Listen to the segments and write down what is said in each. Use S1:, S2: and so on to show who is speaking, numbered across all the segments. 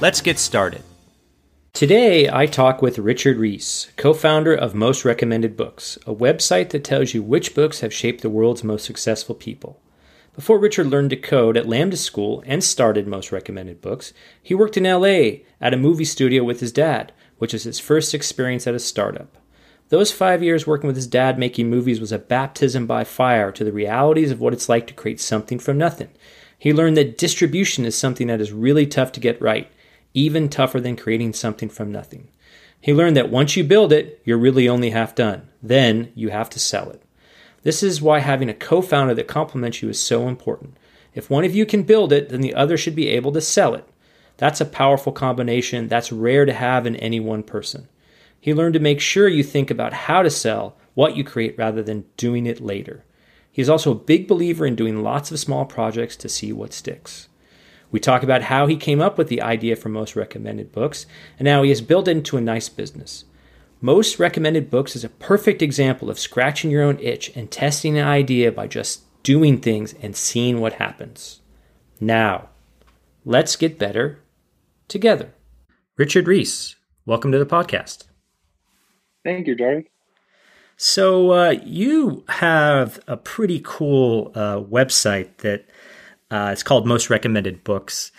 S1: Let's get started. Today, I talk with Richard Reis, co founder of Most Recommended Books, a website that tells you which books have shaped the world's most successful people. Before Richard learned to code at Lambda School and started Most Recommended Books, he worked in LA at a movie studio with his dad, which was his first experience at a startup. Those five years working with his dad making movies was a baptism by fire to the realities of what it's like to create something from nothing. He learned that distribution is something that is really tough to get right, even tougher than creating something from nothing. He learned that once you build it, you're really only half done. Then you have to sell it. This is why having a co founder that complements you is so important. If one of you can build it, then the other should be able to sell it. That's a powerful combination that's rare to have in any one person. He learned to make sure you think about how to sell what you create rather than doing it later. He's also a big believer in doing lots of small projects to see what sticks. We talk about how he came up with the idea for most recommended books and how he has built it into a nice business. Most recommended books is a perfect example of scratching your own itch and testing an idea by just doing things and seeing what happens. Now, let's get better together. Richard Reis, welcome to the podcast.
S2: Thank you, Derek.
S1: So uh, you have a pretty cool uh, website that uh, it's called Most Recommended Books,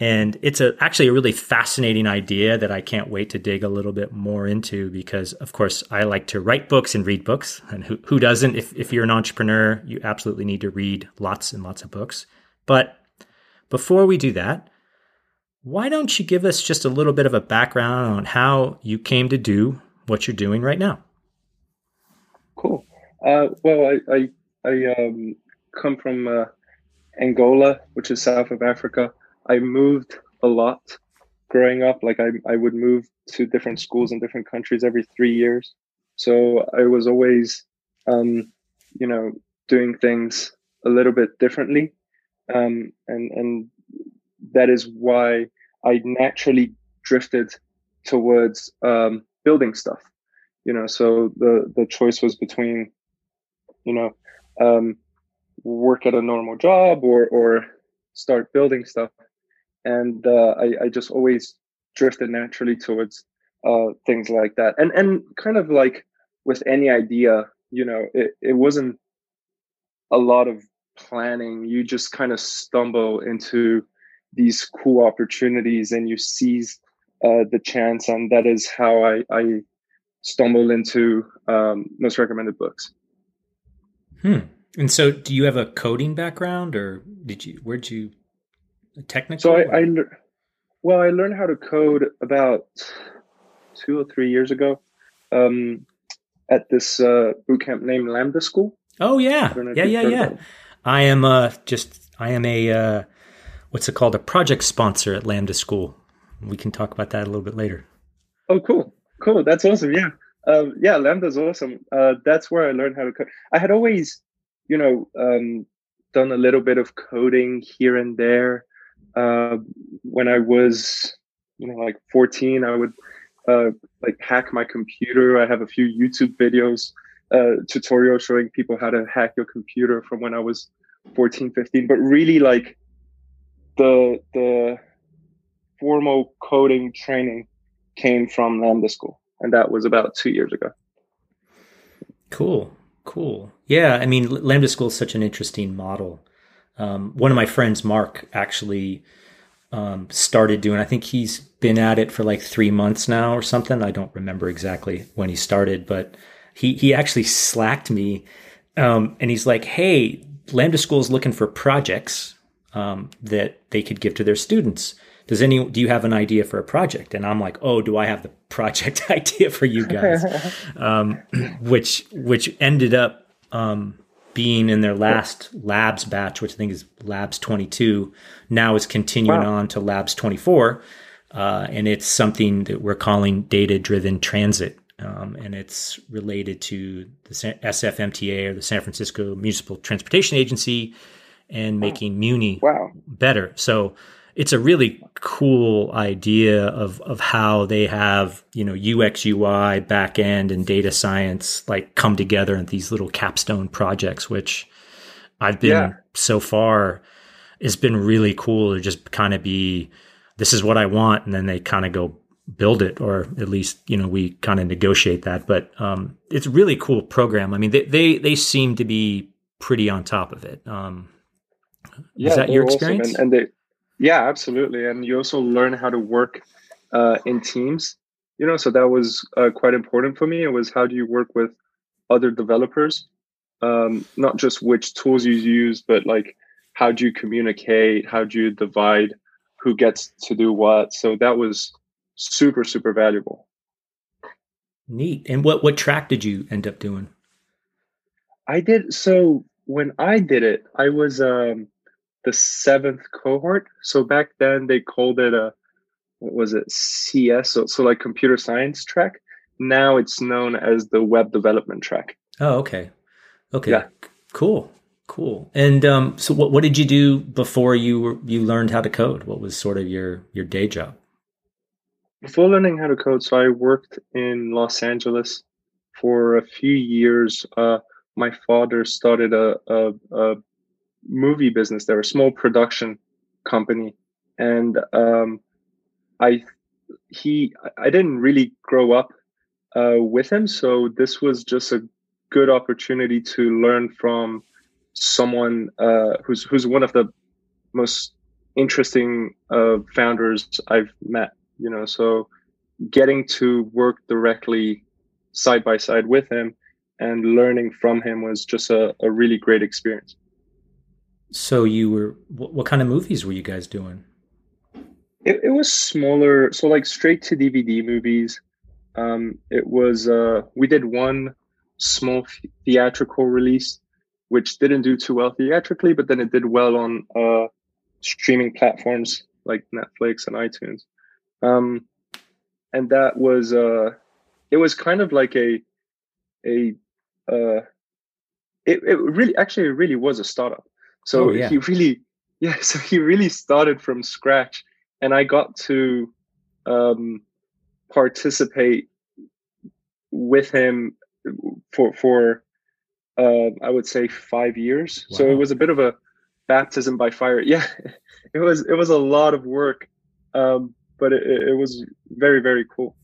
S1: and it's a, actually a really fascinating idea that I can't wait to dig a little bit more into because, of course, I like to write books and read books, and who, who doesn't? If if you're an entrepreneur, you absolutely need to read lots and lots of books. But before we do that, why don't you give us just a little bit of a background on how you came to do what you're doing right now.
S2: Cool. Uh, well, I I, I um, come from uh, Angola, which is south of Africa. I moved a lot growing up. Like I I would move to different schools in different countries every three years. So I was always, um, you know, doing things a little bit differently, um, and and that is why I naturally drifted towards um, building stuff you know so the the choice was between you know um, work at a normal job or or start building stuff and uh, I, I just always drifted naturally towards uh, things like that and and kind of like with any idea you know it, it wasn't a lot of planning. You just kind of stumble into these cool opportunities and you seize uh, the chance. And that is how I, I stumbled into um, most recommended books.
S1: Hmm. And so, do you have a coding background, or did you? Where'd you? Technical.
S2: So I, I well, I learned how to code about two or three years ago um, at this uh, boot camp named Lambda School.
S1: Oh yeah, yeah, yeah, yeah. I am uh, just I am a uh, what's it called a project sponsor at Lambda School. We can talk about that a little bit later.
S2: Oh, cool, cool. That's awesome. Yeah, um, yeah. Lambda's awesome. Uh, that's where I learned how to code. I had always, you know, um, done a little bit of coding here and there. Uh, when I was, you know, like 14, I would uh, like hack my computer. I have a few YouTube videos, uh, tutorials showing people how to hack your computer from when I was 14, 15. But really, like the the formal coding training came from Lambda School, and that was about two years ago.
S1: Cool, cool. Yeah, I mean, Lambda School is such an interesting model. Um, one of my friends, Mark, actually um, started doing. I think he's been at it for like three months now or something. I don't remember exactly when he started, but he he actually slacked me, um, and he's like, "Hey, Lambda School is looking for projects um, that they could give to their students. Does any do you have an idea for a project?" And I'm like, "Oh, do I have the project idea for you guys?" um, which which ended up um, being in their last labs batch, which I think is labs 22, now is continuing wow. on to labs 24. Uh, and it's something that we're calling data driven transit. Um, and it's related to the SFMTA or the San Francisco Municipal Transportation Agency and making Muni
S2: wow.
S1: better. So it's a really cool idea of of how they have you know UX UI backend and data science like come together in these little capstone projects, which I've been yeah. so far it's been really cool to just kind of be this is what I want, and then they kind of go build it, or at least you know we kind of negotiate that. But um, it's a really cool program. I mean, they they they seem to be pretty on top of it. Um,
S2: yeah, is that your experience? Awesome. And, and they yeah, absolutely. And you also learn how to work uh, in teams. You know, so that was uh, quite important for me. It was how do you work with other developers, um, not just which tools you use, but like how do you communicate? How do you divide who gets to do what? So that was super super valuable.
S1: Neat. And what what track did you end up doing?
S2: I did so when I did it, I was um the seventh cohort. So back then they called it a what was it CS, so, so like computer science track. Now it's known as the web development track.
S1: Oh, okay, okay, yeah. cool, cool. And um, so what what did you do before you were, you learned how to code? What was sort of your your day job?
S2: Before learning how to code, so I worked in Los Angeles for a few years. Uh, my father started a, a, a movie business. They're a small production company, and um, I he I didn't really grow up uh, with him, so this was just a good opportunity to learn from someone uh, who's who's one of the most interesting uh, founders I've met. You know, so getting to work directly side by side with him and learning from him was just a, a really great experience.
S1: So you were what, what kind of movies were you guys doing?
S2: It, it was smaller, so like straight to DVD movies. Um, it was uh, we did one small theatrical release, which didn't do too well theatrically, but then it did well on uh, streaming platforms like Netflix and iTunes. Um, and that was uh, it was kind of like a a uh, it, it really actually it really was a startup so oh, yeah. he really, yeah, so he really started from scratch, and I got to um, participate with him for for uh, I would say five years. Wow. So it was a bit of a baptism by fire. Yeah, it was it was a lot of work, um, but it, it was very very cool.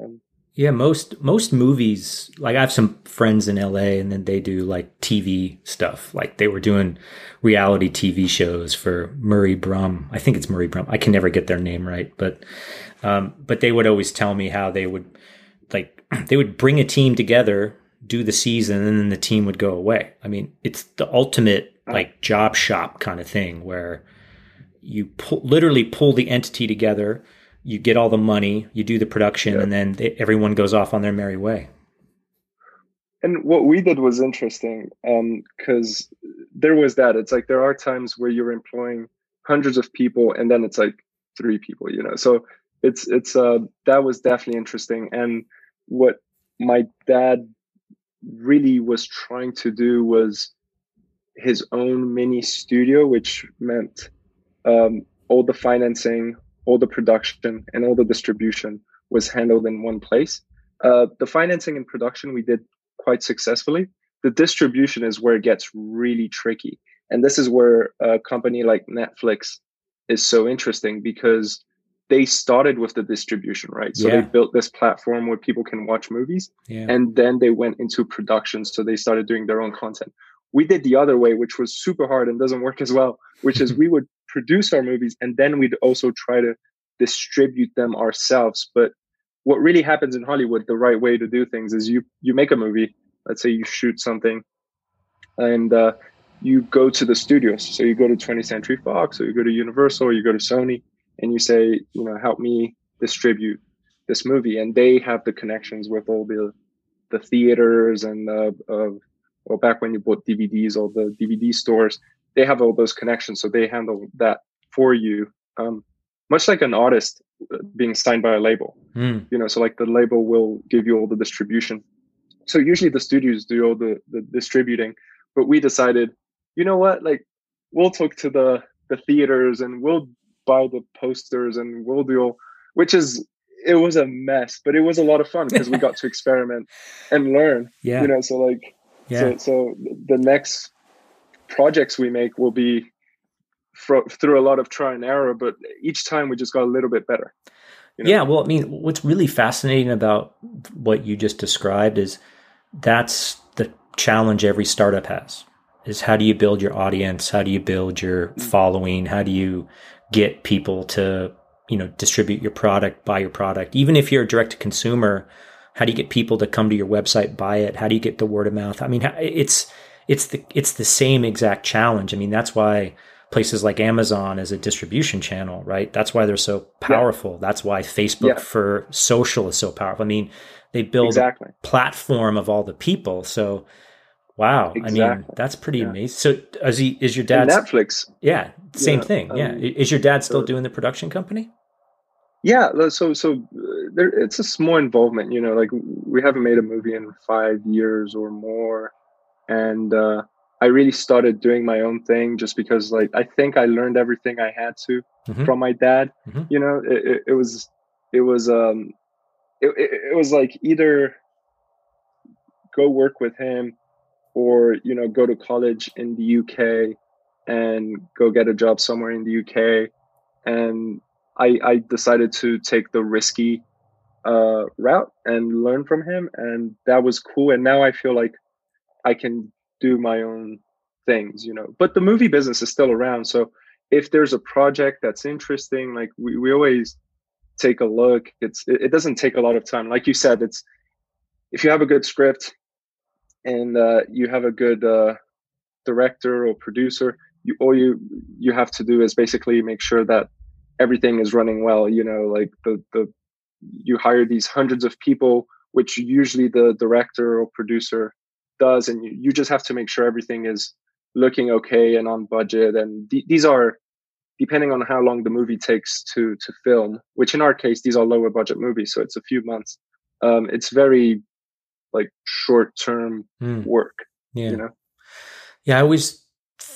S2: Um,
S1: Yeah, most most movies like I have some friends in LA and then they do like TV stuff. Like they were doing reality TV shows for Murray Brum. I think it's Murray Brum. I can never get their name right, but um, but they would always tell me how they would like they would bring a team together, do the season, and then the team would go away. I mean, it's the ultimate like job shop kind of thing where you pull, literally pull the entity together you get all the money, you do the production, yeah. and then they, everyone goes off on their merry way.
S2: And what we did was interesting because um, there was that. It's like there are times where you're employing hundreds of people, and then it's like three people. You know, so it's it's uh that was definitely interesting. And what my dad really was trying to do was his own mini studio, which meant um, all the financing, all the production and all the distribution was handled in one place. Uh, the financing and production we did quite successfully. The distribution is where it gets really tricky. And this is where a company like Netflix is so interesting because they started with the distribution, right? So yeah. they built this platform where people can watch movies yeah. and then they went into production. So they started doing their own content. We did the other way, which was super hard and doesn't work as well, which is we would produce our movies and then we'd also try to distribute them ourselves. But what really happens in hollywood the right way to do things is you you make a movie let's say you shoot something and uh, you go to the studios. So you go to 20th century fox or you go to universal or you go to sony and you say you know help me distribute this movie. And they have the connections with all the the theaters and uh, uh, well back when you bought dvds all the dvd stores they have all those connections, so they handle that for you. Um, much like an artist uh, being signed by a label, mm. you know, so like the label will give you all the distribution. So usually the studios do all the, the distributing, but we decided, you know what, like we'll talk to the the theaters and we'll buy the posters and we'll do all, which is it was a mess, but it was a lot of fun because we got to experiment and learn. Yeah. You know, so like yeah. so so the next projects we make will be fro- through a lot of trial and error, but each time we just got a little bit better.
S1: You know? Yeah, well, I mean, what's really fascinating about what you just described is that's the challenge every startup has is how do you build your audience? How do you build your mm. following? How do you get people to, you know, distribute your product, buy your product? Even if you're a direct to consumer, how do you get people to come to your website, buy it? How do you get the word of mouth? I mean, it's it's the it's the same exact challenge. I mean, that's why places like Amazon as a distribution channel, right? That's why they're so powerful. Yeah. That's why Facebook yeah. for social is so powerful. I mean, they build exactly. a platform of all the people. So wow. Exactly. I mean, that's pretty yeah. amazing. So is he is your dad
S2: Netflix?
S1: Yeah, same thing. Um, yeah. Is your dad still doing the production company?
S2: Yeah, so so there, it's a small involvement. You know, like we haven't made a movie in five years or more, and uh, I really started doing my own thing just because like I think I learned everything I had to mm-hmm. from my dad. Mm-hmm. You know, it, it, it, was it was um it, it was like either go work with him or you know go to college in the UK and go get a job somewhere in the UK and I I decided to take the risky uh route and learn from him and that was cool and now I feel like I can do my own things, you know. But the movie business is still around. So if there's a project that's interesting, like we, we always take a look. It's it, it doesn't take a lot of time. Like you said, it's if you have a good script and uh, you have a good uh, director or producer, you all you you have to do is basically make sure that everything is running well. You know, like the the you hire these hundreds of people, which usually the director or producer does and you, you just have to make sure everything is looking okay and on budget and th- these are depending on how long the movie takes to to film which in our case these are lower budget movies so it's a few months um, it's very like short term mm. work yeah. you know?
S1: Yeah i always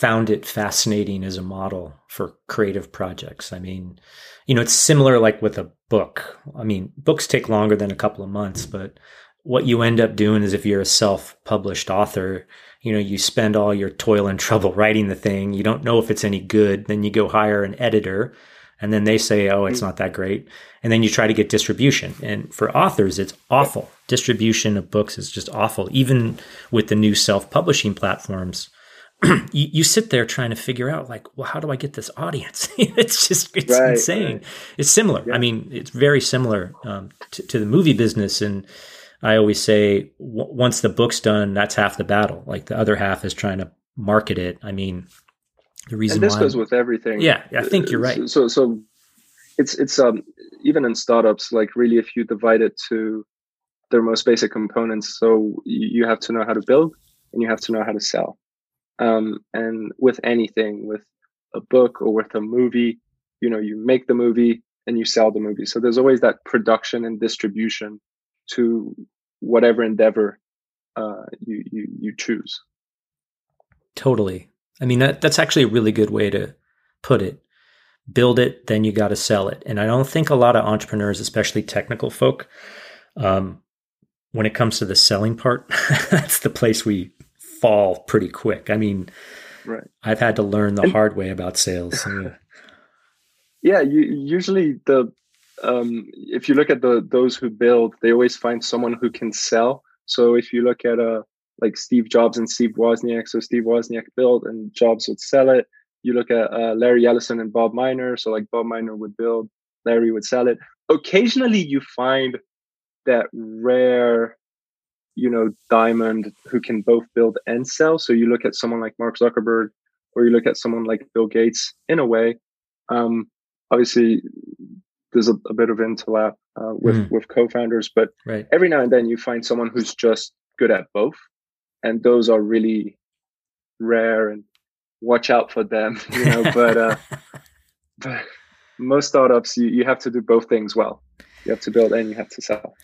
S1: found it fascinating as a model for creative projects. I mean you know it's similar like with a book. I mean books take longer than a couple of months but what you end up doing is if you're a self-published author, you know, you spend all your toil and trouble writing the thing. You don't know if it's any good. Then you go hire an editor and then they say, "Oh, it's mm. not that great," and then you try to get distribution. And for authors, it's awful. Distribution of books is just awful. Even with the new self-publishing platforms, you, you, sit there trying to figure out, like, well, how do I get this audience? it's just it's right, insane. Right. It's similar. Yeah. I mean, it's very similar um, to, to, the movie business. And I always say, w- once the book's done, that's half the battle. Like the other half is trying to market it. I mean, the reason
S2: and this goes with everything.
S1: Yeah, I think you're right.
S2: So, so it's it's um even in startups, like really, if you divide it to their most basic components, so you have to know how to build and you have to know how to sell. Um, and with anything, with a book or with a movie, you know, you make the movie and you sell the movie. So there's always that production and distribution to whatever endeavor uh, you, you you choose.
S1: Totally. I mean, that, that's actually a really good way to put it. Build it, then you got to sell it. And I don't think a lot of entrepreneurs, especially technical folk, um, when it comes to the selling part, that's the place we fall pretty quick. I mean, right. I've had to learn the and, hard way about sales.
S2: Yeah, yeah you, usually the um, if you look at the those who build, they always find someone who can sell. So if you look at a like Steve Jobs and Steve Wozniak. So Steve Wozniak built and Jobs would sell it. You look at uh, Larry Ellison and Bob Miner. So like Bob Miner would build, Larry would sell it. Occasionally you find that rare, you know, diamond who can both build and sell. So you look at someone like Mark Zuckerberg or you look at someone like Bill Gates in a way. Um, obviously there's a, a bit of interlap uh, with, mm. with co-founders, but right. every now and then you find someone who's just good at both and those are really rare and watch out for them you know but uh but most startups you, you have to do both things well you have to build and you have to sell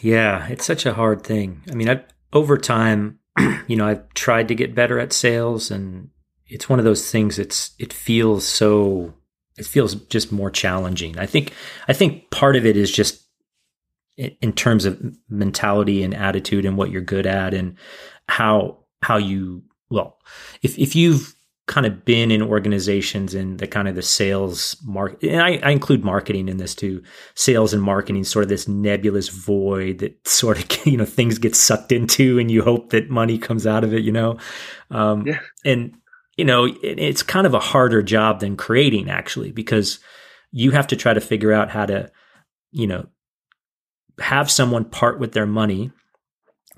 S1: yeah it's such a hard thing i mean i over time you know i've tried to get better at sales and it's one of those things it's it feels so it feels just more challenging i think i think part of it is just in terms of mentality and attitude and what you're good at and how how you well if if you've kind of been in organizations in the kind of the sales market and I, I, include marketing in this too sales and marketing sort of this nebulous void that sort of you know things get sucked into and you hope that money comes out of it you know um, yeah. and you know it, it's kind of a harder job than creating actually because you have to try to figure out how to you know have someone part with their money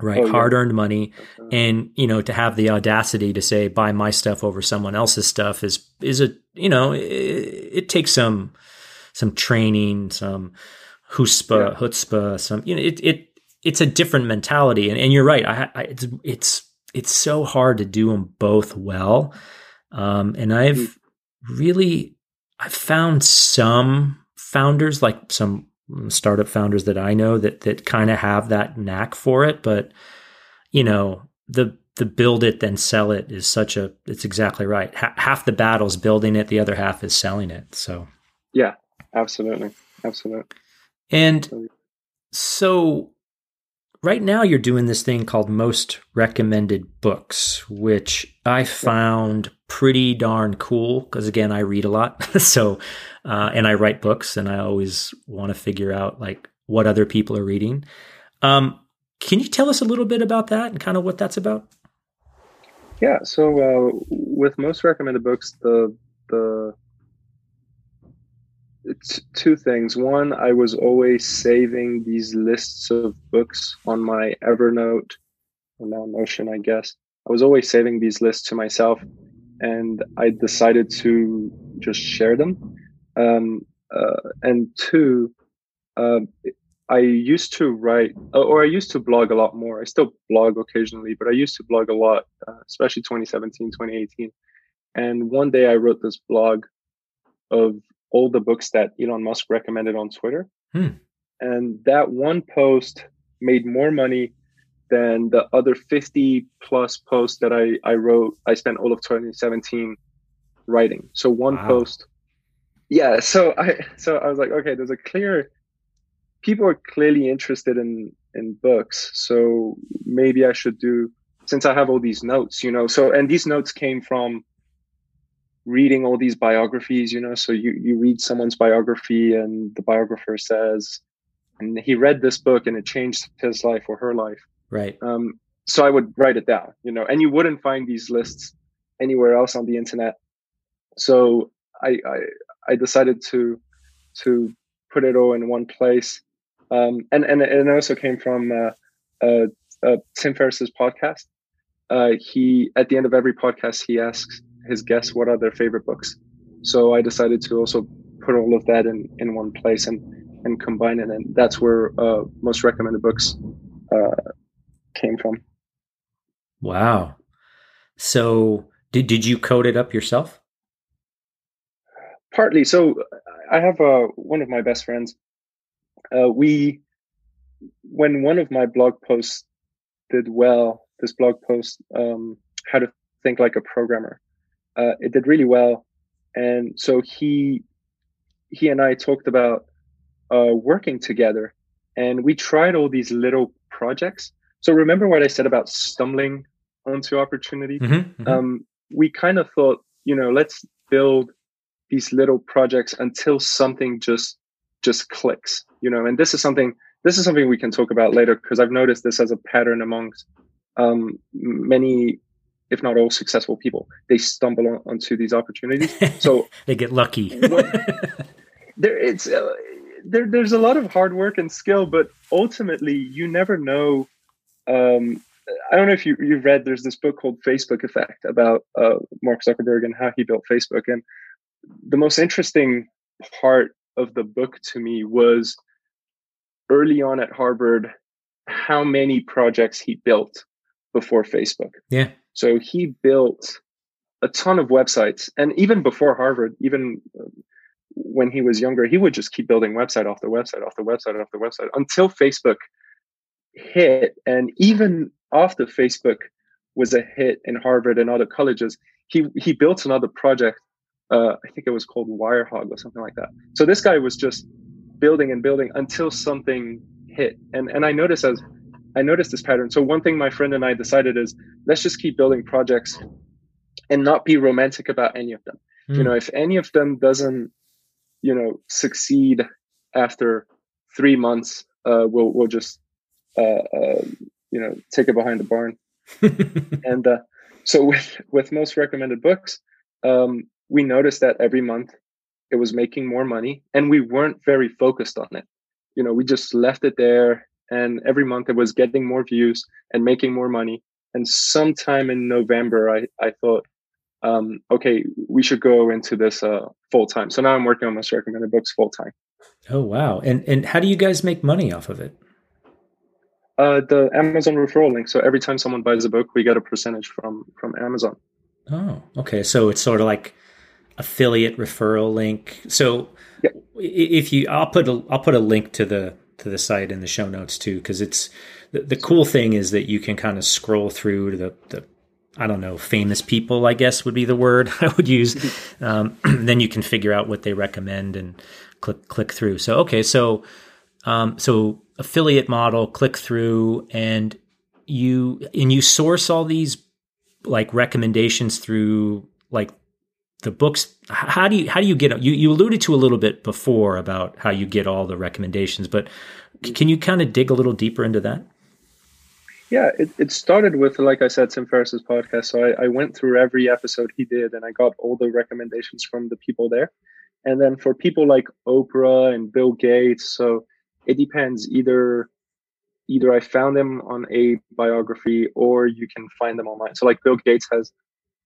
S1: right? Oh, hard earned money and you know to have the audacity to say buy my stuff over someone else's stuff is is a you know it, it takes some some training some chutzpah yeah. chutzpah some you know it it it's a different mentality. And, and you're right. I, I, it's it's it's so hard to do them both well um, and i've mm-hmm. really i've found some founders like some startup founders that I know that that kind of have that knack for it. But you know, the the build it then sell it is such a. It's exactly right. half the battle is building it, the other half is selling it. So
S2: yeah, absolutely, absolutely.
S1: And so right now you're doing this thing called most recommended books which i found pretty darn cool because again i read a lot. So uh, and i write books and i always want to figure out like what other people are reading. Um, can you tell us a little bit about that and kind of what that's about?
S2: Yeah so uh, with most recommended books the the it's two things. One, I was always saving these lists of books on my Evernote, or now Notion, I guess. I was always saving these lists to myself, and I decided to just share them. Um, uh, and two, uh, I used to write, or I used to blog a lot more. I still blog occasionally, but I used to blog a lot, uh, especially 2017, 2018. And one day I wrote this blog of all the books that Elon Musk recommended on Twitter. Hmm. And that one post made more money than the other 50 plus posts that I, I wrote. I spent all of 2017 writing. So one wow. post. Yeah. So I, so I was like, okay, there's a clear, people are clearly interested in, in books. So maybe I should do, since I have all these notes, you know, so, and these notes came from reading all these biographies, you know. So you you read someone's biography, and the biographer says, and he read this book, and it changed his life or her life.
S1: Right.
S2: Um, so I would write it down, you know, and you wouldn't find these lists anywhere else on the internet. So I I, I decided to to put it all in one place. Um, and and it also came from uh, uh, uh, Tim Ferriss's podcast. Uh, he at the end of every podcast he asks his guests what are their favorite books. So I decided to also put all of that in in one place and and combine it, and that's where uh, most recommended books uh, came from.
S1: Wow. So did did you code it up yourself?
S2: Partly. So I have uh, one of my best friends. Uh, we, when one of my blog posts did well, this blog post, um, how to think like a programmer, uh, it did really well, and so he, he and I talked about uh, working together, and we tried all these little projects. So remember what I said about stumbling onto opportunity?
S1: Mm-hmm, mm-hmm.
S2: Um, we kind of thought, you know, let's build these little projects until something just just clicks you know and this is something this is something we can talk about later because i've noticed this as a pattern amongst um, many if not all successful people they stumble on, onto these opportunities so
S1: they get lucky
S2: there it's uh, there, there's a lot of hard work and skill but ultimately you never know um, I don't know if you you've read. There's this book called Facebook Effect about uh, Mark Zuckerberg and how he built Facebook, and the most interesting part of the book to me was early on at Harvard how many projects he built before Facebook.
S1: Yeah.
S2: So he built a ton of websites and even before Harvard, even um, when he was younger, he would just keep building websites off the website website after website after website until Facebook hit and even after Facebook was a hit in Harvard and other colleges, he he built another project uh, I think it was called Wirehog or something like that. So this guy was just building and building until something hit. And and I noticed as I noticed this pattern. So one thing my friend and I decided is let's just keep building projects and not be romantic about any of them. Mm. You hmm. know, if any of them doesn't, you know, succeed after three months, uh, we'll we'll just uh, uh, you know take it behind the barn. and uh, so with with most recommended books, um, we noticed that every month it was making more money and we weren't very focused on it. You know, we just left it there and every month it was getting more views and making more money. And sometime in November, I, I thought, um, okay, we should go into this uh, full time. So now I'm working on most recommended books full time.
S1: Oh wow! And and how do you guys make money off of it?
S2: Uh, the Amazon referral link. So every time someone buys a book, we get a percentage from from Amazon.
S1: Oh, okay. So it's sort of like affiliate referral link. So if you, I'll put a, I'll put a link to the to the site in the show notes too, because it's the, the cool thing is that you can kind of scroll through to the, the I don't know, famous people, I guess would be the word I would use. Um, then you can figure out what they recommend and click click through. So okay, so um, so affiliate model, click through, and you and you source all these like recommendations through like the books how do you how do you get you you alluded to a little bit before about how you get all the recommendations but can you kind of dig a little deeper into that?
S2: Yeah it, it started with like i said tim ferriss's podcast so I, I went through every episode he did and i got all the recommendations from the people there. And then for people like oprah and bill gates so it depends. Either either i found them on a biography or you can find them online. So like bill gates has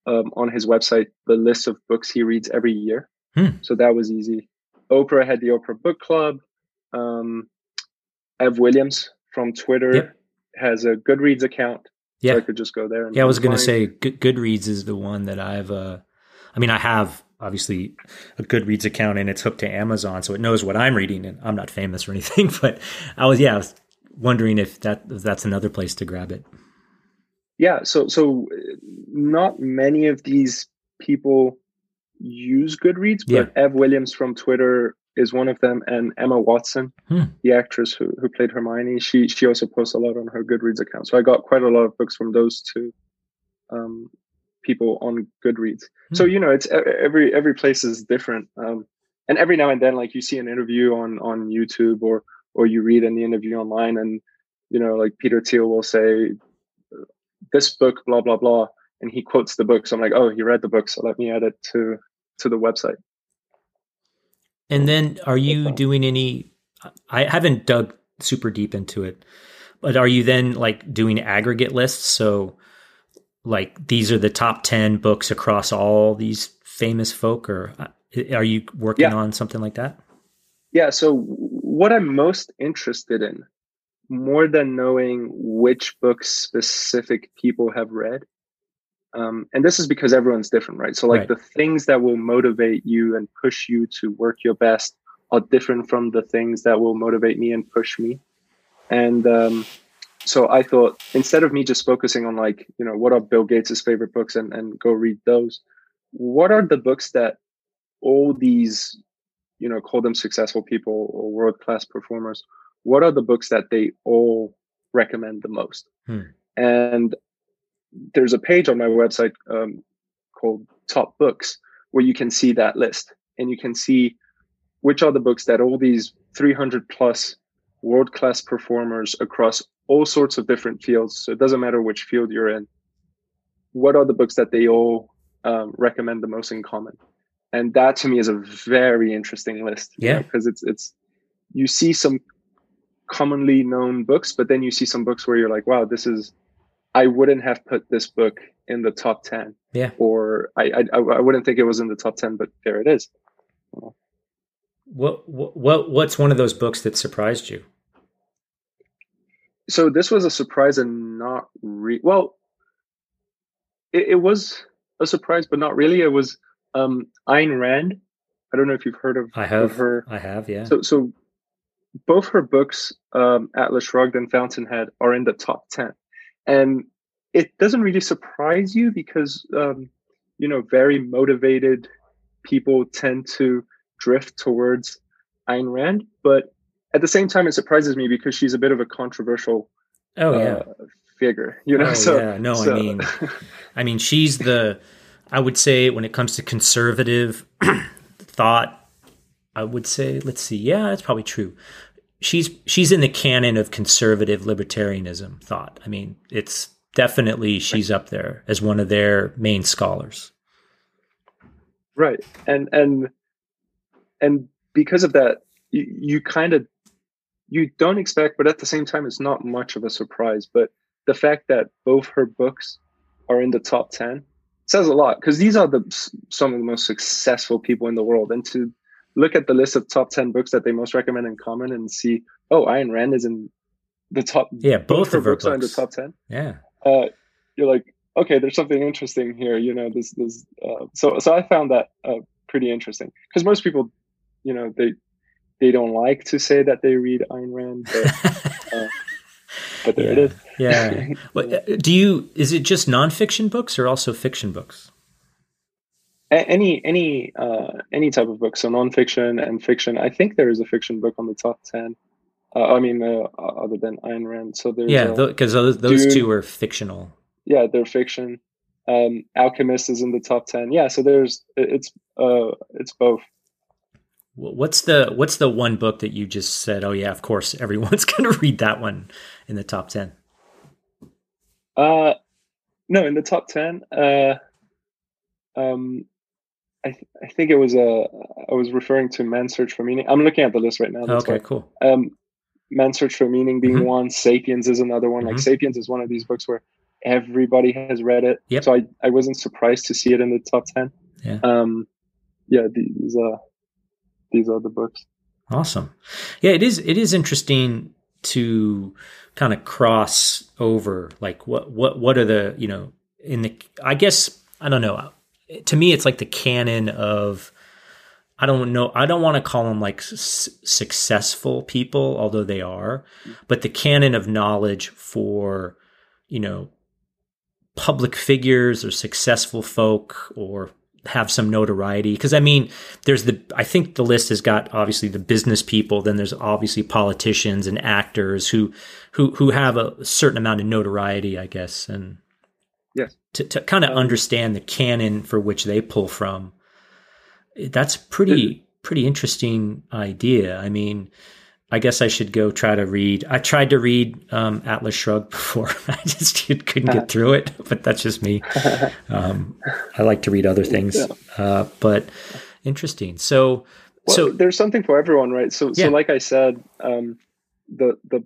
S2: um, on his website the list of books he reads every year. Hmm. So that was easy. Oprah had the Oprah Book Club. Um, Ev Williams from Twitter yep. has a Goodreads account. Yeah, so I could just go there.
S1: yeah, I was going to say Good, Goodreads is the one that I've. Uh, I mean, I have obviously a Goodreads account and it's hooked to Amazon, so it knows what I'm reading. And I'm not famous or anything, but I was yeah, I was wondering if that if that's another place to grab it
S2: yeah so so not many of these people use goodreads yeah. but ev williams from twitter is one of them and emma watson hmm. the actress who, who played hermione she she also posts a lot on her goodreads account so i got quite a lot of books from those two um people on Goodreads. Hmm. So you know, it's every every place is different. Um, and every now and then, like you see an interview on on YouTube or or you read in the interview online, and you know, like Peter Thiel will say, "This book, blah blah blah," and he quotes the book. So I'm like, "Oh, he read the book, so let me add it to to the website."
S1: And then, are you doing any? I haven't dug super deep into it, but are you then like doing aggregate lists? So, like these are the top ten books across all these famous folk, or uh, are you working yeah. on something like that?
S2: Yeah. So, what I'm most interested in, more than knowing which books specific people have read, um, and this is because everyone's different, right? So, like right. the things that will motivate you and push you to work your best are different from the things that will motivate me and push me. And um, so I thought instead of me just focusing on like, you know, what are Bill gates's favorite books and, and go read those, what are the books that all these, you know, call them successful people or world class performers, what are the books that they all recommend the most? Hmm. And there's a page on my website um, called Top Books where you can see that list and you can see which are the books that all these 300 plus world class performers across all sorts of different fields. So it doesn't matter which field you're in. What are the books that they all um, recommend the most in common? And that to me is a very interesting list.
S1: Yeah,
S2: because it's it's you see some commonly known books, but then you see some books where you're like, wow, this is I wouldn't have put this book in the top 10.
S1: Yeah.
S2: Or I, I, I wouldn't think it was in the top 10, but there it is.
S1: What, what, what's one of those books that surprised you?
S2: So this was a surprise and not re- well, it, it, was a surprise, but not really. It was um, Ayn Rand. I don't know if you've heard of,
S1: I have,
S2: of her.
S1: I have, yeah.
S2: So, so both her books, um, Atlas Shrugged and Fountainhead, are in the top 10 and it doesn't really surprise you because um, you know very motivated people tend to drift towards Ayn Rand, but at the same time, it surprises me because she's a bit of a controversial
S1: oh yeah uh,
S2: figure. You know,
S1: oh,
S2: so
S1: yeah. no, so. I mean, I mean, she's the I would say when it comes to conservative thought, I would say let's see, yeah, that's probably true she's she's in the canon of conservative libertarianism thought. I mean, it's definitely she's up there as one of their main scholars.
S2: Right, and and and because of that, you, you kind of you don't expect, but at the same time, it's not much of a surprise. But the fact that both her books are in the top ten says a lot because these are the some of the most successful people in the world, and to look at the list of top 10 books that they most recommend in common and see, oh, Ayn Rand is in the top.
S1: Yeah, both, both of her books,
S2: books, are in the top 10.
S1: Yeah.
S2: Uh, you're like, okay, there's something interesting here. You know, this, this, uh, so, so I found that uh, pretty interesting because most people, you know, they, they don't like to say that they read Ayn Rand, but, uh, but there
S1: yeah.
S2: it is.
S1: yeah. Well, uh, do you, is it just nonfiction books or also fiction books?
S2: Any any uh, any type of book, so nonfiction and fiction. I think there is a fiction book on the top ten. Uh, I mean, uh, other than Ayn Rand. So there's
S1: yeah, because those those Dune. two are fictional.
S2: Yeah, they're fiction. Um, Alchemist is in the top ten. Yeah, so there's it's uh it's both.
S1: What's the what's the one book that you just said? Oh yeah, of course, everyone's going to read that one in the top ten.
S2: Uh, no, in the top ten. Uh, um, I, th- I think it was a uh, was referring to Man's Search for Meaning. I'm looking at the list right now.
S1: okay, why. cool.
S2: Um, Man's Search for Meaning being mm-hmm. one, Sapiens is another one. Mm-hmm. Like Sapiens is one of these books where everybody has read it.
S1: Yep.
S2: So I, I wasn't surprised to see it in the top ten.
S1: Yeah.
S2: Um, yeah. These uh, these are the books.
S1: Awesome. Yeah, it is. It is interesting to kind of cross over. Like what what what are the you know in the I guess I don't know to me, it's like the canon of, I don't know, I don't want to call them like s- successful people, although they are, but the canon of knowledge for, you know, public figures or successful folk or have some notoriety. Because i mean there's the i think the list has got obviously the business people then there's obviously politicians and actors who who who have a certain amount of notoriety i guess and
S2: Yes.
S1: To, to kind of
S2: Um,
S1: understand the canon for which they pull from. That's pretty pretty interesting idea. I mean, I guess I should go try to read. I tried to read um, Atlas Shrugged before. I just couldn't get through it, but that's just me. Um, I like to read other things, uh, but interesting. So,
S2: Well,
S1: so
S2: there's something for everyone, right? So,
S1: Yeah.
S2: so like I said, um, the the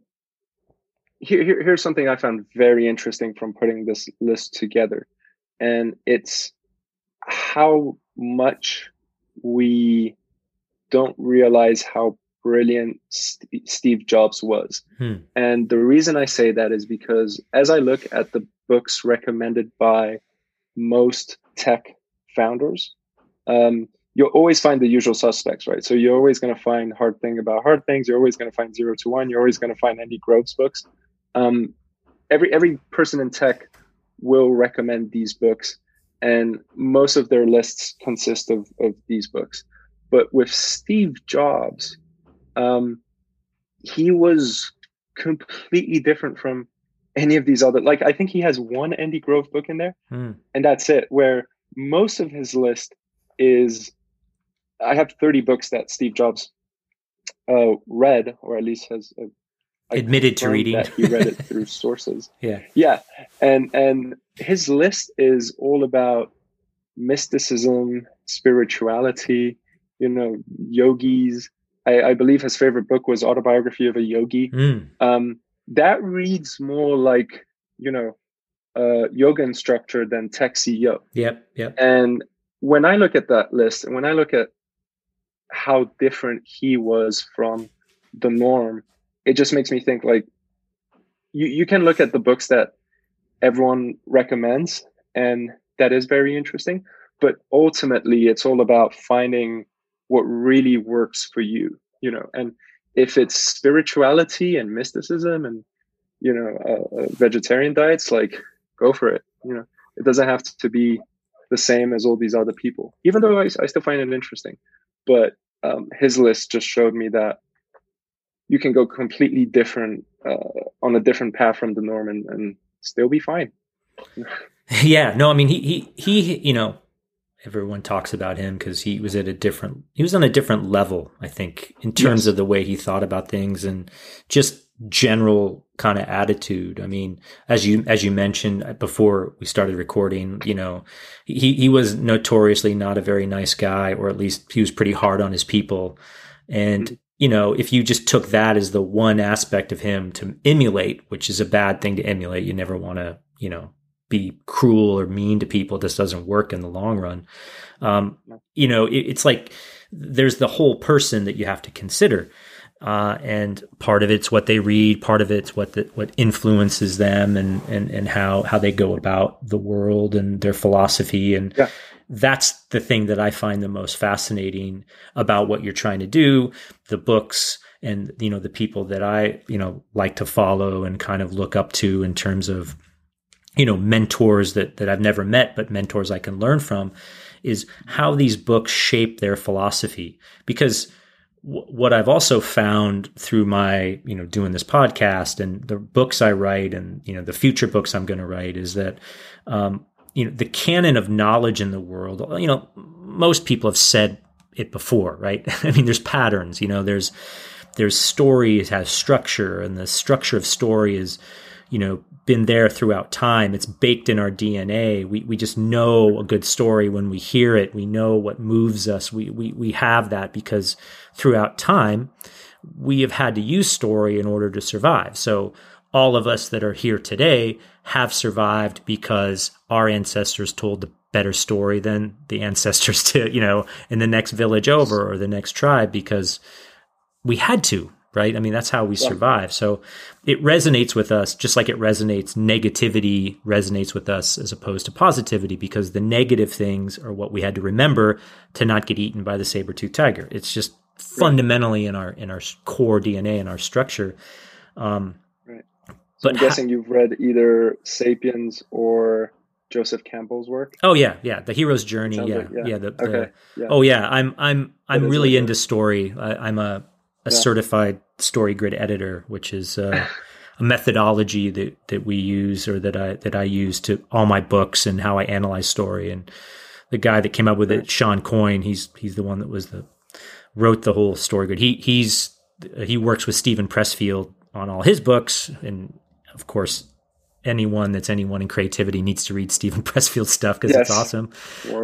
S2: here, here here's something I found very interesting from putting this list together, and it's how much we don't realize how brilliant St- Steve Jobs was.
S1: Hmm.
S2: And the reason I say that is because as I look at the books recommended by most tech founders, um, you'll always find the usual suspects, right? So you're always going to find Hard Thing About Hard Things. You're always going to find Zero to One. You're always going to find Andy Grove's books. Um, every every person in tech will recommend these books, and most of their lists consist of of these books. But with Steve Jobs, um, he was completely different from any of these other. Like I think he has one Andy Grove book in there,
S1: hmm,
S2: and that's it. Where most of his list is, I have thirty books that Steve Jobs uh, read, or at least has uh,
S1: Admitted to reading.
S2: That he read it through sources.
S1: yeah,
S2: Yeah, and and his list is all about mysticism, spirituality. You know, yogis. I, I believe his favorite book was Autobiography of a Yogi.
S1: Hmm,
S2: Um, that reads more like you know, a yoga instructor than tech CEO.
S1: yep, yep.
S2: And when I look at that list, and when I look at how different he was from the norm, it just makes me think like you, you can look at the books that everyone recommends, and that is very interesting. But ultimately, it's all about finding what really works for you, you know. And if it's spirituality and mysticism and you know uh, vegetarian diets, like go for it. You know, it doesn't have to be the same as all these other people, even though I, I still find it interesting. But um, his list just showed me that you can go completely different uh, on a different path from the norm and, and still be fine.
S1: Yeah, no, I mean he he he you know everyone talks about him because he was at a different he was on a different level I think in terms
S2: Yes.
S1: of the way he thought about things and just general kind of attitude. I mean, as you as you mentioned before we started recording, you know, he he was notoriously not a very nice guy, or at least he was pretty hard on his people. And you know, if you just took that as the one aspect of him to emulate, which is a bad thing to emulate, you never want to, you know, be cruel or mean to people. This doesn't work in the long run. Um, you know, it, it's like there's the whole person that you have to consider. Uh, and part of it's what they read, part of it's what the, what influences them, and and and how how they go about the world and their philosophy, and
S2: Yeah.
S1: That's the thing that I find the most fascinating about what you're trying to do, the books, and you know the people that I you know like to follow and kind of look up to in terms of you know mentors that that I've never met, but mentors I can learn from, is how these books shape their philosophy. Because what I've also found through my, you know, doing this podcast and the books I write and, you know, the future books I'm going to write is that, um, you know, the canon of knowledge in the world, you know, most people have said it before, right? I mean, there's patterns, you know, there's, there's story, it has structure and the structure of story is, you know, been there throughout time. It's baked in our DNA. We, we just know a good story when we hear it. We know what moves us. We, we, we have that because throughout time, we have had to use story in order to survive. So all of us that are here today have survived because our ancestors told the better story than the ancestors to, you know, in the next village over or the next tribe because we had to, right? I mean, that's how we survive. So it resonates with us just like it resonates, negativity resonates with us as opposed to positivity because the negative things are what we had to remember to not get eaten by the saber-toothed tiger. It's just fundamentally in our in our core DNA and our structure. Um, But
S2: I'm
S1: ha-
S2: guessing you've read either *Sapiens* or Joseph Campbell's work.
S1: oh yeah, yeah, the hero's journey. Yeah,
S2: like-
S1: yeah,
S2: yeah.
S1: the, the
S2: Okay, yeah.
S1: Oh yeah, I'm I'm I'm really
S2: like
S1: into story. I, I'm a a
S2: Yeah.
S1: certified story grid editor, which is uh, a methodology that that we use or that I that I use to all my books and how I analyze story. And the guy that came up with it, Shawn Coyne, he's he's the one that was the wrote the whole story grid. He he's he works with Steven Pressfield on all his books, and of course, anyone that's anyone in creativity needs to read Steven Pressfield stuff because yes. it's awesome.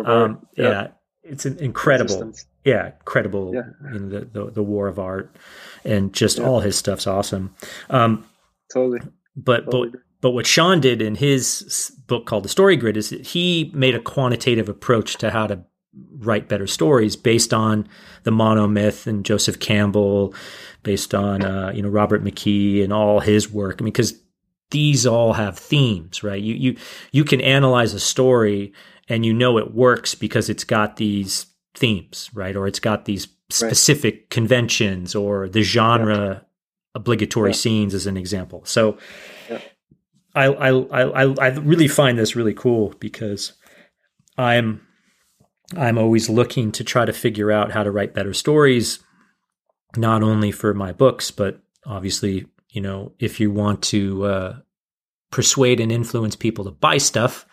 S1: Um, yeah. yeah. it's incredible. Resistance. Yeah, incredible. Yeah. Know, the, the, the war of art and just yeah. all his stuff's awesome. Um,
S2: totally.
S1: But totally. but but what Shawn did in his book called The Story Grid is that he made a quantitative approach to how to write better stories based on the monomyth and Joseph Campbell, based on uh, you know Robert McKee and all his work. I mean, because these all have themes, right? You you you can analyze a story and you know it works because it's got these themes, right? Or it's got these specific right. conventions or the genre yeah. obligatory yeah. scenes as an example. So yeah. I, I I I really find this really cool because I'm I'm always looking to try to figure out how to write better stories, not only for my books, but obviously you know, if you want to uh, persuade and influence people to buy stuff,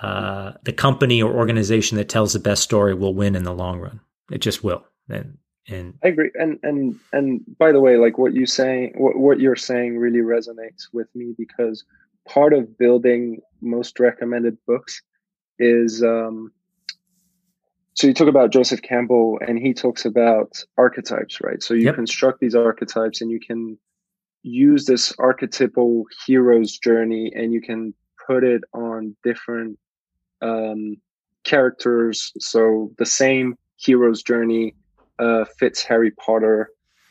S1: uh, the company or organization that tells the best story will win in the long run. It just will. And and
S2: I agree. And and and by the way, like what you saying, what, what you're saying really resonates with me because part of building most recommended books is um, so you talk about Joseph Campbell and he talks about archetypes, right? So you yep. construct these archetypes and you can use this archetypal hero's journey and you can put it on different um, characters. So the same hero's journey uh, fits Harry Potter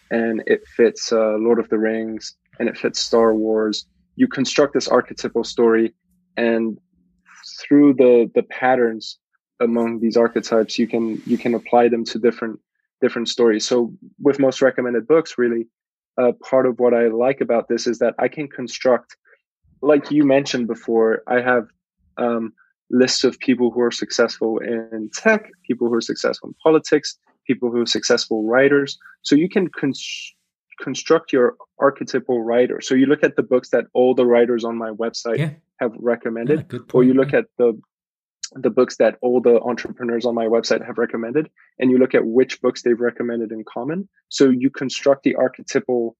S2: and it fits uh, Lord of the Rings and it fits Star Wars. You construct this archetypal story and through the the patterns among these archetypes you can you can apply them to different different stories so with most recommended books really uh, part of what I like about this is that I can construct, like you mentioned before, I have um, lists of people who are successful in tech, people who are successful in politics, people who are successful writers. So you can construct your archetypal writer. So you look at the books that all the writers on my website yeah. have recommended, yeah, or you look yeah. at the the books that all the entrepreneurs on my website have recommended and you look at which books they've recommended in common. So you construct the archetypal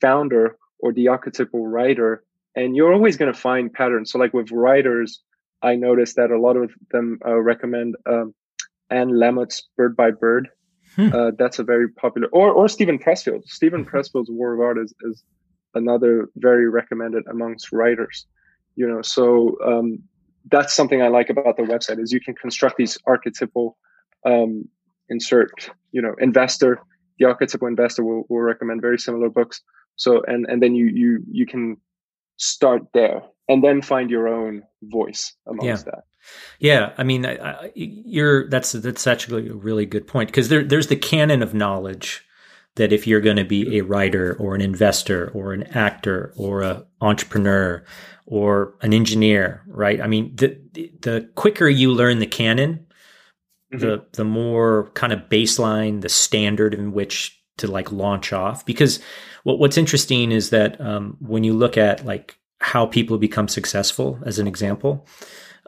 S2: founder or the archetypal writer and you're always going to find patterns. So like with writers i noticed that a lot of them uh, recommend um, anne lamott's bird by bird. Hmm. uh, that's a very popular or or steven pressfield hmm. pressfield's war of art is, is another very recommended amongst writers you know. So um, that's something I like about the website is you can construct these archetypal um, insert, you know, investor. The archetypal investor will, will recommend very similar books. So and and then you you you can start there and then find your own voice amongst
S1: yeah.
S2: that.
S1: Yeah, I mean, I, I, you're that's that's actually a really good point because there there's the canon of knowledge that if you're going to be a writer or an investor or an actor or an entrepreneur or an engineer, right? I mean, the the quicker you learn the canon, mm-hmm. the the more kind of baseline, the standard in which to like launch off. Because what what's interesting is that um, when you look at like how people become successful, as an example,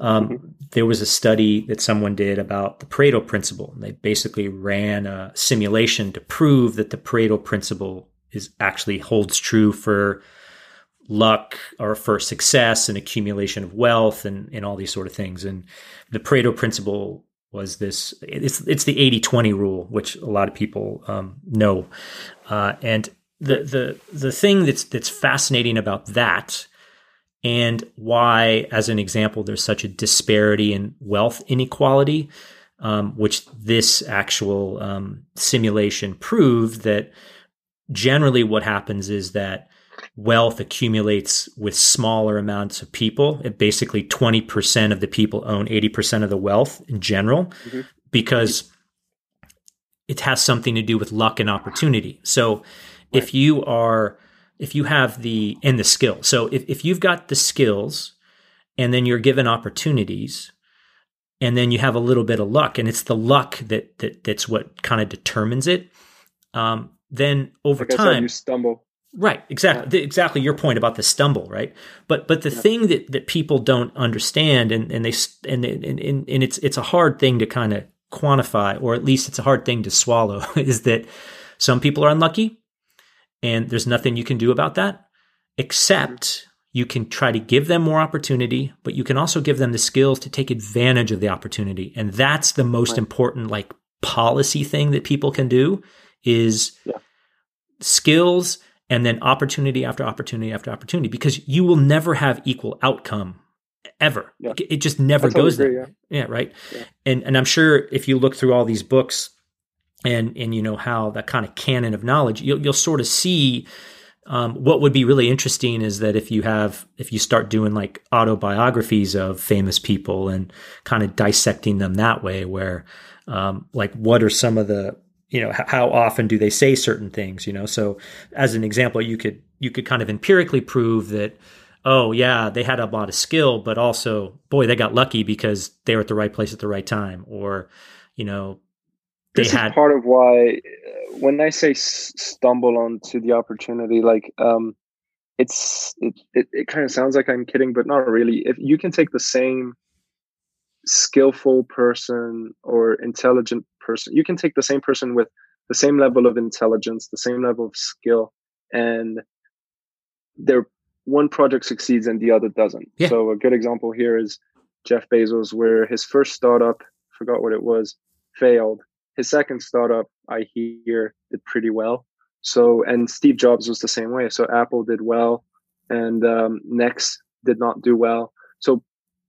S1: um, mm-hmm. there was a study that someone did about the Pareto principle. And They basically ran a simulation to prove that the Pareto principle is actually holds true for luck or for success and accumulation of wealth and, and all these sort of things. And the Pareto principle was this it's it's the 80-20 rule, which a lot of people um, know. Uh, and the the the thing that's that's fascinating about that and why, as an example, there's such a disparity in wealth inequality, um, which this actual um, simulation proved that generally what happens is that wealth accumulates with smaller amounts of people. It basically 20% of the people own 80% of the wealth in general mm-hmm. because it has something to do with luck and opportunity. So right. if you are if you have the and the skill. So if, if you've got the skills and then you're given opportunities and then you have a little bit of luck and it's the luck that, that that's what kind of determines it. Um, then over
S2: like
S1: time
S2: you stumble
S1: Right, exactly, yeah. exactly your point about the stumble, right? But but the yeah. thing that that people don't understand, and and they and and, and, and it's it's a hard thing to kind of quantify, or at least it's a hard thing to swallow, is that some people are unlucky, and there's nothing you can do about that, except you can try to give them more opportunity, but you can also give them the skills to take advantage of the opportunity, and that's the most right. important like policy thing that people can do is yeah. skills and then opportunity after opportunity after opportunity because you will never have equal outcome ever. Yeah. It just never goes agree, there. Yeah, yeah right. And and I'm sure if you look through all these books and and you know how that kind of canon of knowledge, you'll you'll sort of see um, what would be really interesting is that if you have if you start doing like autobiographies of famous people and kind of dissecting them that way, where um, like what are some of the you know how often do they say certain things you know? So as an example you could you could kind of empirically prove that oh yeah they had a lot of skill but also boy they got lucky because they were at the right place at the right time or you know
S2: this had part of why when i say stumble onto the opportunity like um it's it, it, it kind of sounds like i'm kidding but not really. If you can take the same skillful person or intelligent person you can take the same person with the same level of intelligence the same level of skill and their one project succeeds and the other doesn't. Yeah. so a good example here is jeff bezos where his first startup forgot what it was failed his second startup i hear did pretty well so and steve jobs was the same way so apple did well and um, next did not do well so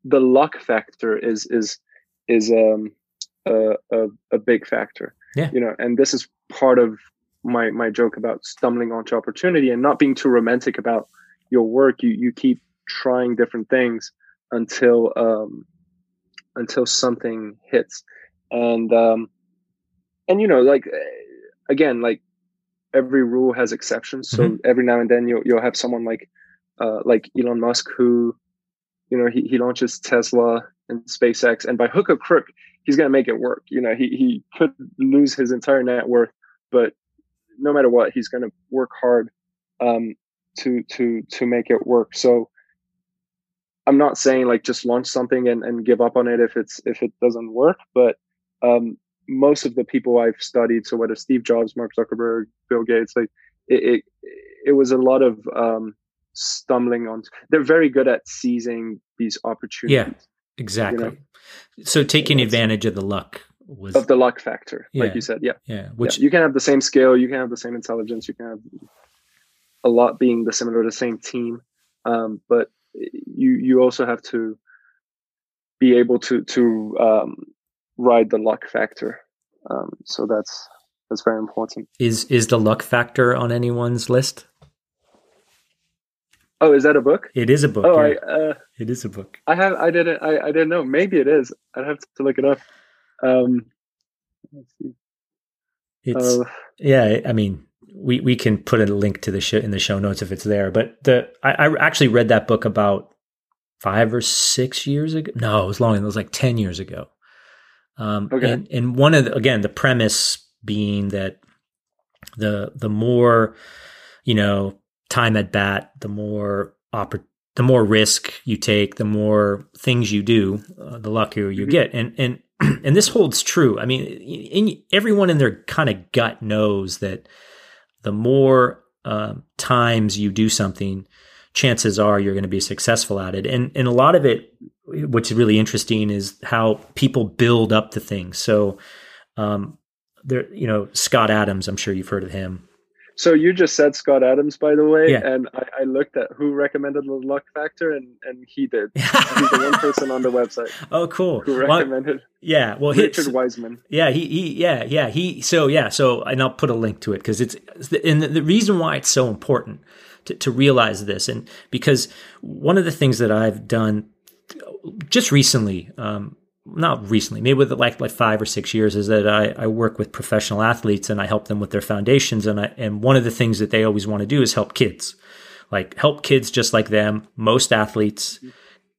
S2: the luck factor is is is um a, a, a big factor.
S1: Yeah.
S2: You know, and this is part of my my joke about stumbling onto opportunity and not being too romantic about your work. You you keep trying different things until um until something hits. And um and you know, like again, like every rule has exceptions. So mm-hmm. every now and then you'll you'll have someone like uh like Elon Musk who you know he, he launches Tesla and SpaceX and by hook or crook he's going to make it work. You know, he, he could lose his entire net worth, but no matter what, he's going to work hard um, to to to make it work. So I'm not saying like just launch something and, and give up on it if it's if it doesn't work, but um, most of the people I've studied, so whether Steve Jobs, Mark Zuckerberg, Bill Gates, like it it, it was a lot of um, stumbling on. They're very good at seizing these opportunities.
S1: Yeah, exactly. You know? So taking advantage of the luck was
S2: of the luck factor, yeah. like you said. Yeah.
S1: Yeah. Which
S2: yeah. you can have the same skill, you can have the same intelligence, you can have a lot being the similar, the same team. Um, but you you also have to be able to to um, ride the luck factor. Um, so that's that's very important.
S1: Is is the luck factor on anyone's list?
S2: Oh, is that a book?
S1: It is a book.
S2: Oh, yeah. I, uh,
S1: it is a book.
S2: I have. I didn't. I, I didn't know. Maybe it is. I'd have to look it up. Um, let's see.
S1: It's uh, yeah. I mean, we we can put a link to the show in the show notes if it's there. But the I, I actually read that book about five or six years ago. No, it was long. It was like ten years ago. Um, okay. And, and one of the, again the premise being that the the more you know time at bat, the more oppor- the more risk you take, the more things you do, uh, the luckier you mm-hmm. get. And and and this holds true. I mean, in, everyone in their kind of gut knows that the more uh, times you do something, chances are you're going to be successful at it. And and a lot of it, what's really interesting, is how people build up the things. So, um, there, you know, Scott Adams. I'm sure you've heard of him.
S2: So you just said Scott Adams, by the way, yeah. and I, I, looked at who recommended the luck factor, and and he did. He's the one person on the website.
S1: Oh, cool.
S2: Who recommended?
S1: Well, yeah, well,
S2: Richard Wiseman.
S1: Yeah, he, he, yeah, yeah, he. So yeah, so and I'll put a link to it because it's and the, the reason why it's so important to, to realize this, and because one of the things that I've done just recently, um, not recently, maybe with like like five or six years, is that I, I work with professional athletes and I help them with their foundations. And I and one of the things that they always want to do is help kids, like help kids just like them. Most athletes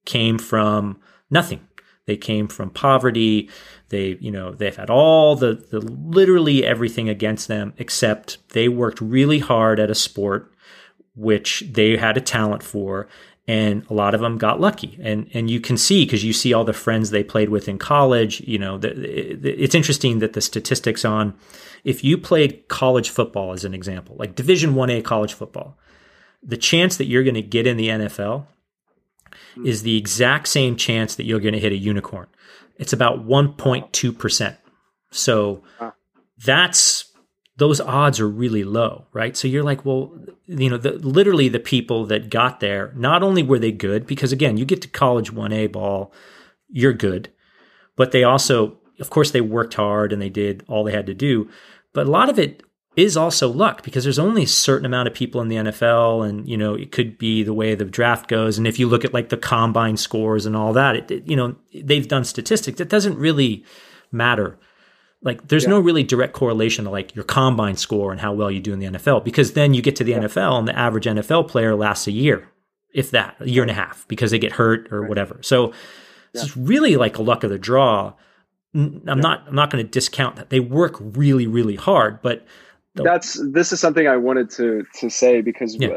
S1: came from nothing. They came from poverty. They, you know, they've had all the, the literally everything against them, except they worked really hard at a sport which they had a talent for and a lot of them got lucky. And and you can see because you see all the friends they played with in college you know the, it's interesting that the statistics on if you played college football as an example like division 1a college football the chance that you're going to get in the NFL hmm. is the exact same chance that you're going to hit a unicorn. It's about 1.2% so that's those odds are really low, right? So you're like, well, you know, the, literally the people that got there, not only were they good, because again, you get to college 1A ball, you're good, but they also, of course, they worked hard and they did all they had to do. But a lot of it is also luck because there's only a certain amount of people in the NFL and, you know, it could be the way the draft goes. And if you look at like the combine scores and all that, it, it you know, they've done statistics. It doesn't really matter like there's yeah. no really direct correlation to like your combine score and how well you do in the NFL because then you get to the yeah. NFL and the average NFL player lasts a year, if that, a year and a half because they get hurt or right. whatever. So yeah. it's really like a luck of the draw. I'm not I'm not going to discount that they work really really hard, but
S2: the, that's this is something I wanted to to say because uh,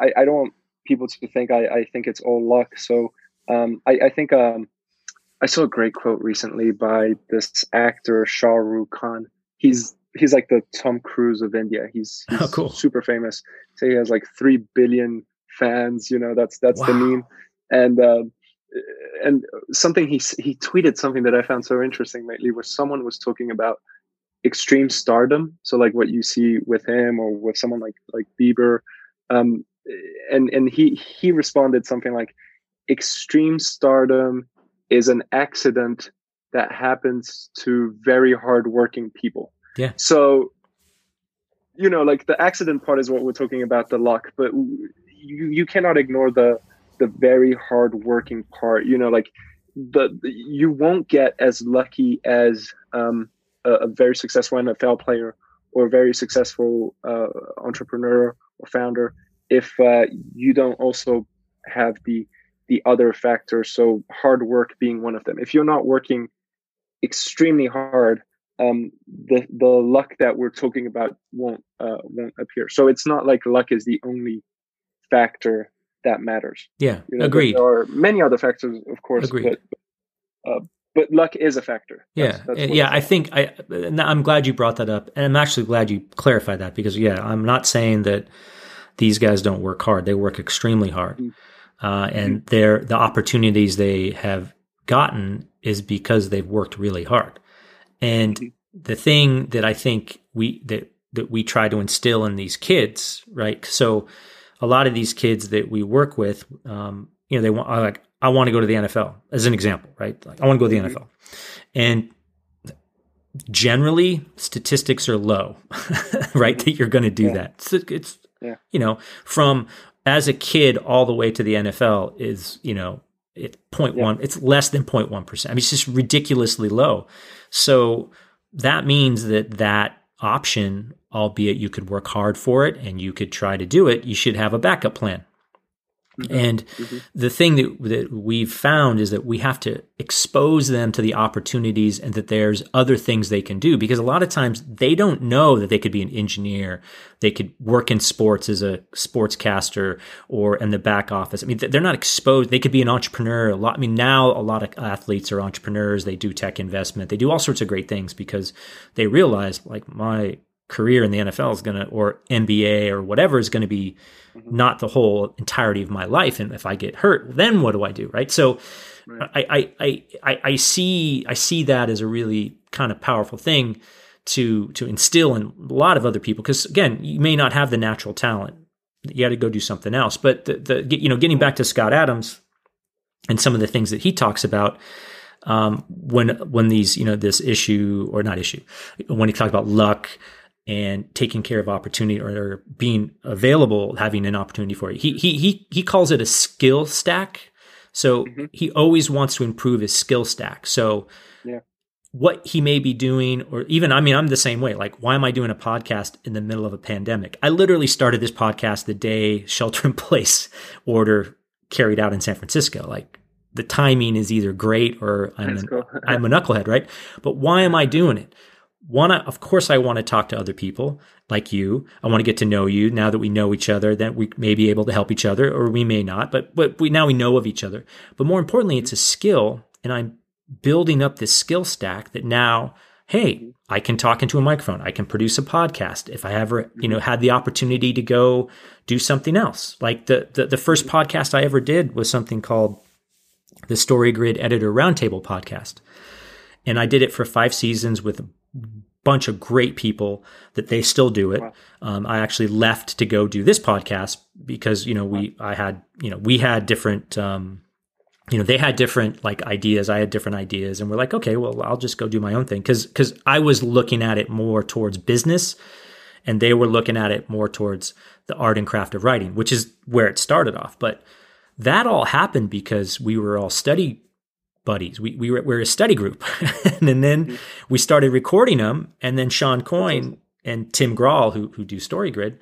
S2: I, I don't want people to think I, I think it's all luck. So um, I, I think um, I saw a great quote recently by this actor Shah Rukh Khan. He's he's like the Tom Cruise of India. He's, he's oh, cool. super famous. So he has like three billion fans. You know, that's that's wow. the meme. And uh, and something he he tweeted something that I found so interesting lately, where someone was talking about extreme stardom. So like what you see with him or with someone like like Bieber. Um, and and he he responded something like extreme stardom is an accident that happens to very hardworking people.
S1: Yeah.
S2: So, you know, like the accident part is what we're talking about, the luck, but you you cannot ignore the the very hardworking part. You know, like the, the you won't get as lucky as um, a, a, very successful NFL player or a very successful uh, entrepreneur or founder if uh, you don't also have the the other factors. So hard work being one of them. If you're not working extremely hard, um, the the luck that we're talking about won't uh, won't appear. So it's not like luck is the only factor that matters.
S1: Yeah, you know, agreed.
S2: There are many other factors, of course, agreed. but uh, but luck is a factor.
S1: That's, yeah, that's yeah. I think I I'm glad you brought that up, and I'm actually glad you clarified that because yeah, I'm not saying that these guys don't work hard. They work extremely hard. Mm-hmm uh, and mm-hmm. their the opportunities they have gotten is because they've worked really hard. And mm-hmm. the thing that I think we that that we try to instill in these kids, right? So a lot of these kids that we work with, um, you know, they want like I want to go to the NFL as an example, right? Like I want to go to the mm-hmm. NFL, and generally statistics are low, right? That you're going to do yeah. that. It's, it's yeah. you know from as a kid all the way to the NFL is, you know, it's 0.1, yeah. it's less than 0.1%. I mean, it's just ridiculously low. So that means that that option, albeit you could work hard for it and you could try to do it, you should have a backup plan. Mm-hmm. And mm-hmm. the thing that, that we've found is that we have to expose them to the opportunities and that there's other things they can do because a lot of times they don't know that they could be an engineer, they could work in sports as a sportscaster or in the back office. I mean, they're not exposed. They could be an entrepreneur. A lot. I mean, now a lot of athletes are entrepreneurs. They do tech investment. They do all sorts of great things because they realize like my career in the NFL is going to, or NBA or whatever is going to be mm-hmm. not the whole entirety of my life. And if I get hurt, then what do I do? Right. So right. I, I, I, I see, I see that as a really kind of powerful thing to, to instill in a lot of other people. Cause again, you may not have the natural talent. You got to go do something else. But the, the, you know, getting back to Scott Adams and some of the things that he talks about, um, when when these you know this issue or not issue when he talked about luck and taking care of opportunity or, or, being available, having an opportunity for it. He he he he calls it a skill stack. So mm-hmm. he always wants to improve his skill stack. So yeah. what he may be doing, or even I mean, I'm the same way. Like, why am I doing a podcast in the middle of a pandemic? I literally started this podcast the day shelter in place order carried out in San Francisco. Like the timing is either great or I'm an, I'm a knucklehead, right? But why am I doing it? One, of course, I want to talk to other people like you. I want to get to know you now that we know each other, that we may be able to help each other or we may not, but, but we, now we know of each other. But more importantly, it's a skill and I'm building up this skill stack that now, hey, I can talk into a microphone. I can produce a podcast. If I ever, you know, mm-hmm. had the opportunity to go do something else, like the, the, the first mm-hmm. podcast I ever did was something called the story grid Editor Roundtable podcast. And I did it for five seasons with a bunch of great people that they still do it. Um, I actually left to go do this podcast because, you know, we, I had, you know, we had different, um, you know, they had different like ideas. I had different ideas and we're like, okay, well, I'll just go do my own thing. Cause, cause I was looking at it more towards business and they were looking at it more towards the art and craft of writing, which is where it started off. But that all happened because we were all study buddies. We, we were, we were a study group. and then mm-hmm. we started recording them. And then Shawn Coyne and Tim Grahl, who, who do StoryGrid,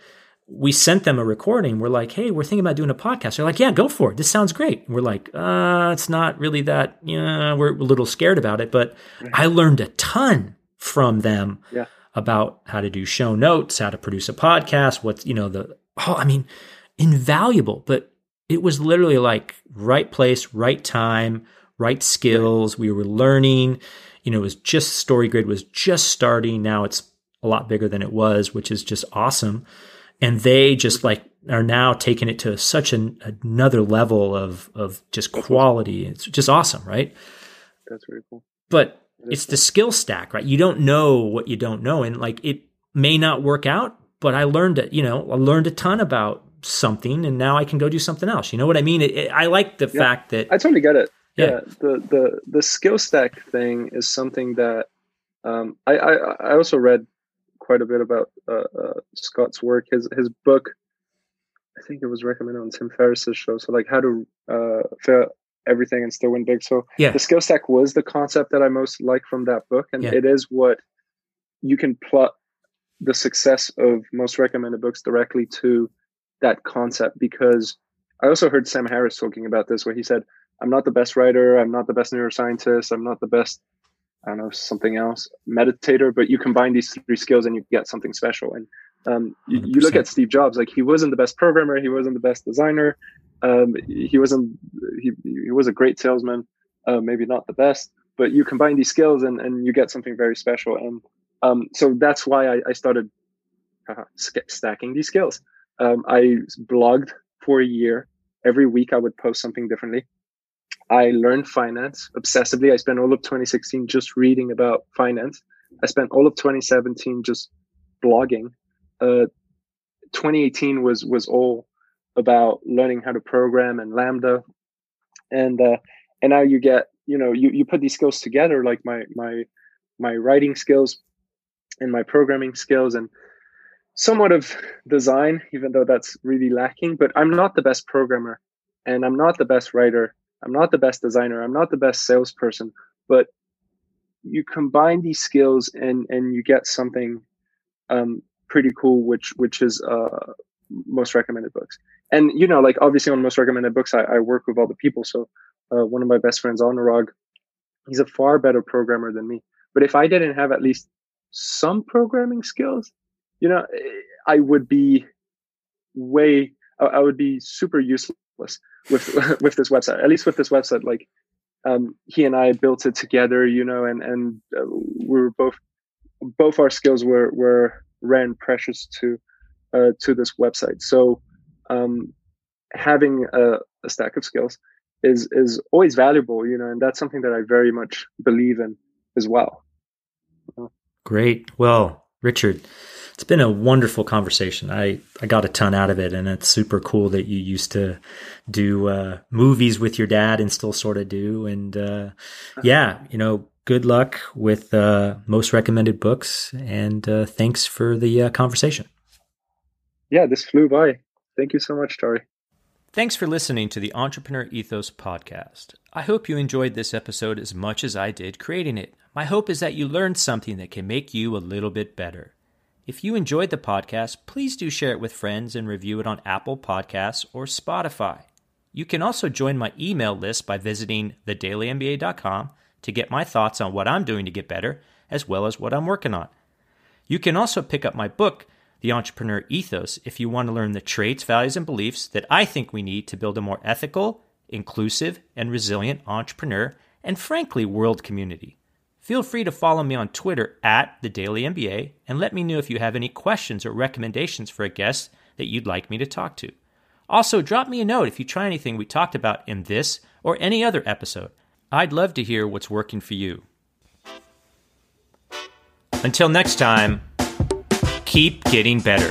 S1: we sent them a recording. We're like, hey, we're thinking about doing a podcast. They're like, yeah, go for it. This sounds great. And we're like, uh, it's not really that, yeah, we're a little scared about it. But I learned a ton from them yeah. about how to do show notes, how to produce a podcast, what's, you know, the, oh, I mean, invaluable. But it was literally like right place, right time, right skills. We were learning. You know, it was just StoryGrid was just starting. Now it's a lot bigger than it was, which is just awesome. And they just like are now taking it to such an, another level of of just quality. It's just awesome, right?
S2: That's very cool.
S1: But it's the skill stack, right? You don't know what you don't know, and like it may not work out. But I learned it. You know, I learned a ton about something, and now I can go do something else. You know what I mean? It, it, I like the yeah, fact that
S2: I totally get it. Yeah. yeah, the the the skill stack thing is something that um, I, I I also read quite a bit about uh, uh, Scott's work. His his book, I think it was recommended on Tim Ferriss's show. So like how to uh, fail everything and still win big. So yeah. the skill stack was the concept that I most like from that book, and yeah. it is what you can plot the success of most recommended books directly to that concept because I also heard Sam Harris talking about this where he said I'm not the best writer. I'm not the best neuroscientist. I'm not the best, I don't know, something else, meditator. But you combine these three skills and you get something special. And um, you, you, look at Steve Jobs, like he wasn't the best programmer. He wasn't the best designer. Um, he wasn't, he, he was a great salesman, uh, maybe not the best, but you combine these skills and, and you get something very special. And um, so that's why I, I started uh, stacking these skills. Um, I blogged for a year. Every week I would post something differently. I learned finance obsessively. I spent all of 2016 just reading about finance. I spent all of 2017 just blogging. Uh, 2018 was was all about learning how to program and Lambda, and uh, and now you get you know you you put these skills together like my my my writing skills and my programming skills and somewhat of design, even though that's really lacking. But I'm not the best programmer, and I'm not the best writer I'm not the best designer. I'm not the best salesperson, but you combine these skills and and you get something um, pretty cool, which which is uh, most recommended books. And you know, like obviously on most recommended books, I, I work with all the people. So uh, one of my best friends, Anurag, he's a far better programmer than me. But if I didn't have at least some programming skills, you know, I would be way, I would be super useless with with this website. At least with this website, like um, he and I built it together, you know, and and uh, we were both both our skills were were and precious to uh, to this website. So um, having a, a stack of skills is is always valuable, you know, and that's something that I very much believe in as well.
S1: Great. Well, Richard, it's been a wonderful conversation. I, I got a ton out of it, and it's super cool that you used to do uh, movies with your dad and still sort of do. And uh, yeah, you know, good luck with uh, most recommended books, and uh, thanks for the uh, conversation.
S2: Yeah, this flew by. Thank you so much, Tori.
S1: Thanks for listening to the Entrepreneur Ethos podcast. I hope you enjoyed this episode as much as I did creating it. My hope is that you learned something that can make you a little bit better. If you enjoyed the podcast, please do share it with friends and review it on Apple Podcasts or Spotify. You can also join my email list by visiting thedailymba.com to get my thoughts on what I'm doing to get better, as well as what I'm working on. You can also pick up my book, The Entrepreneur Ethos, if you want to learn the traits, values, and beliefs that I think we need to build a more ethical, inclusive, and resilient entrepreneur and, frankly, world community. Feel free to follow me on Twitter at the Daily MBA and let me know if you have any questions or recommendations for a guest that you'd like me to talk to. Also, drop me a note if you try anything we talked about in this or any other episode. I'd love to hear what's working for you. Until next time, keep getting better.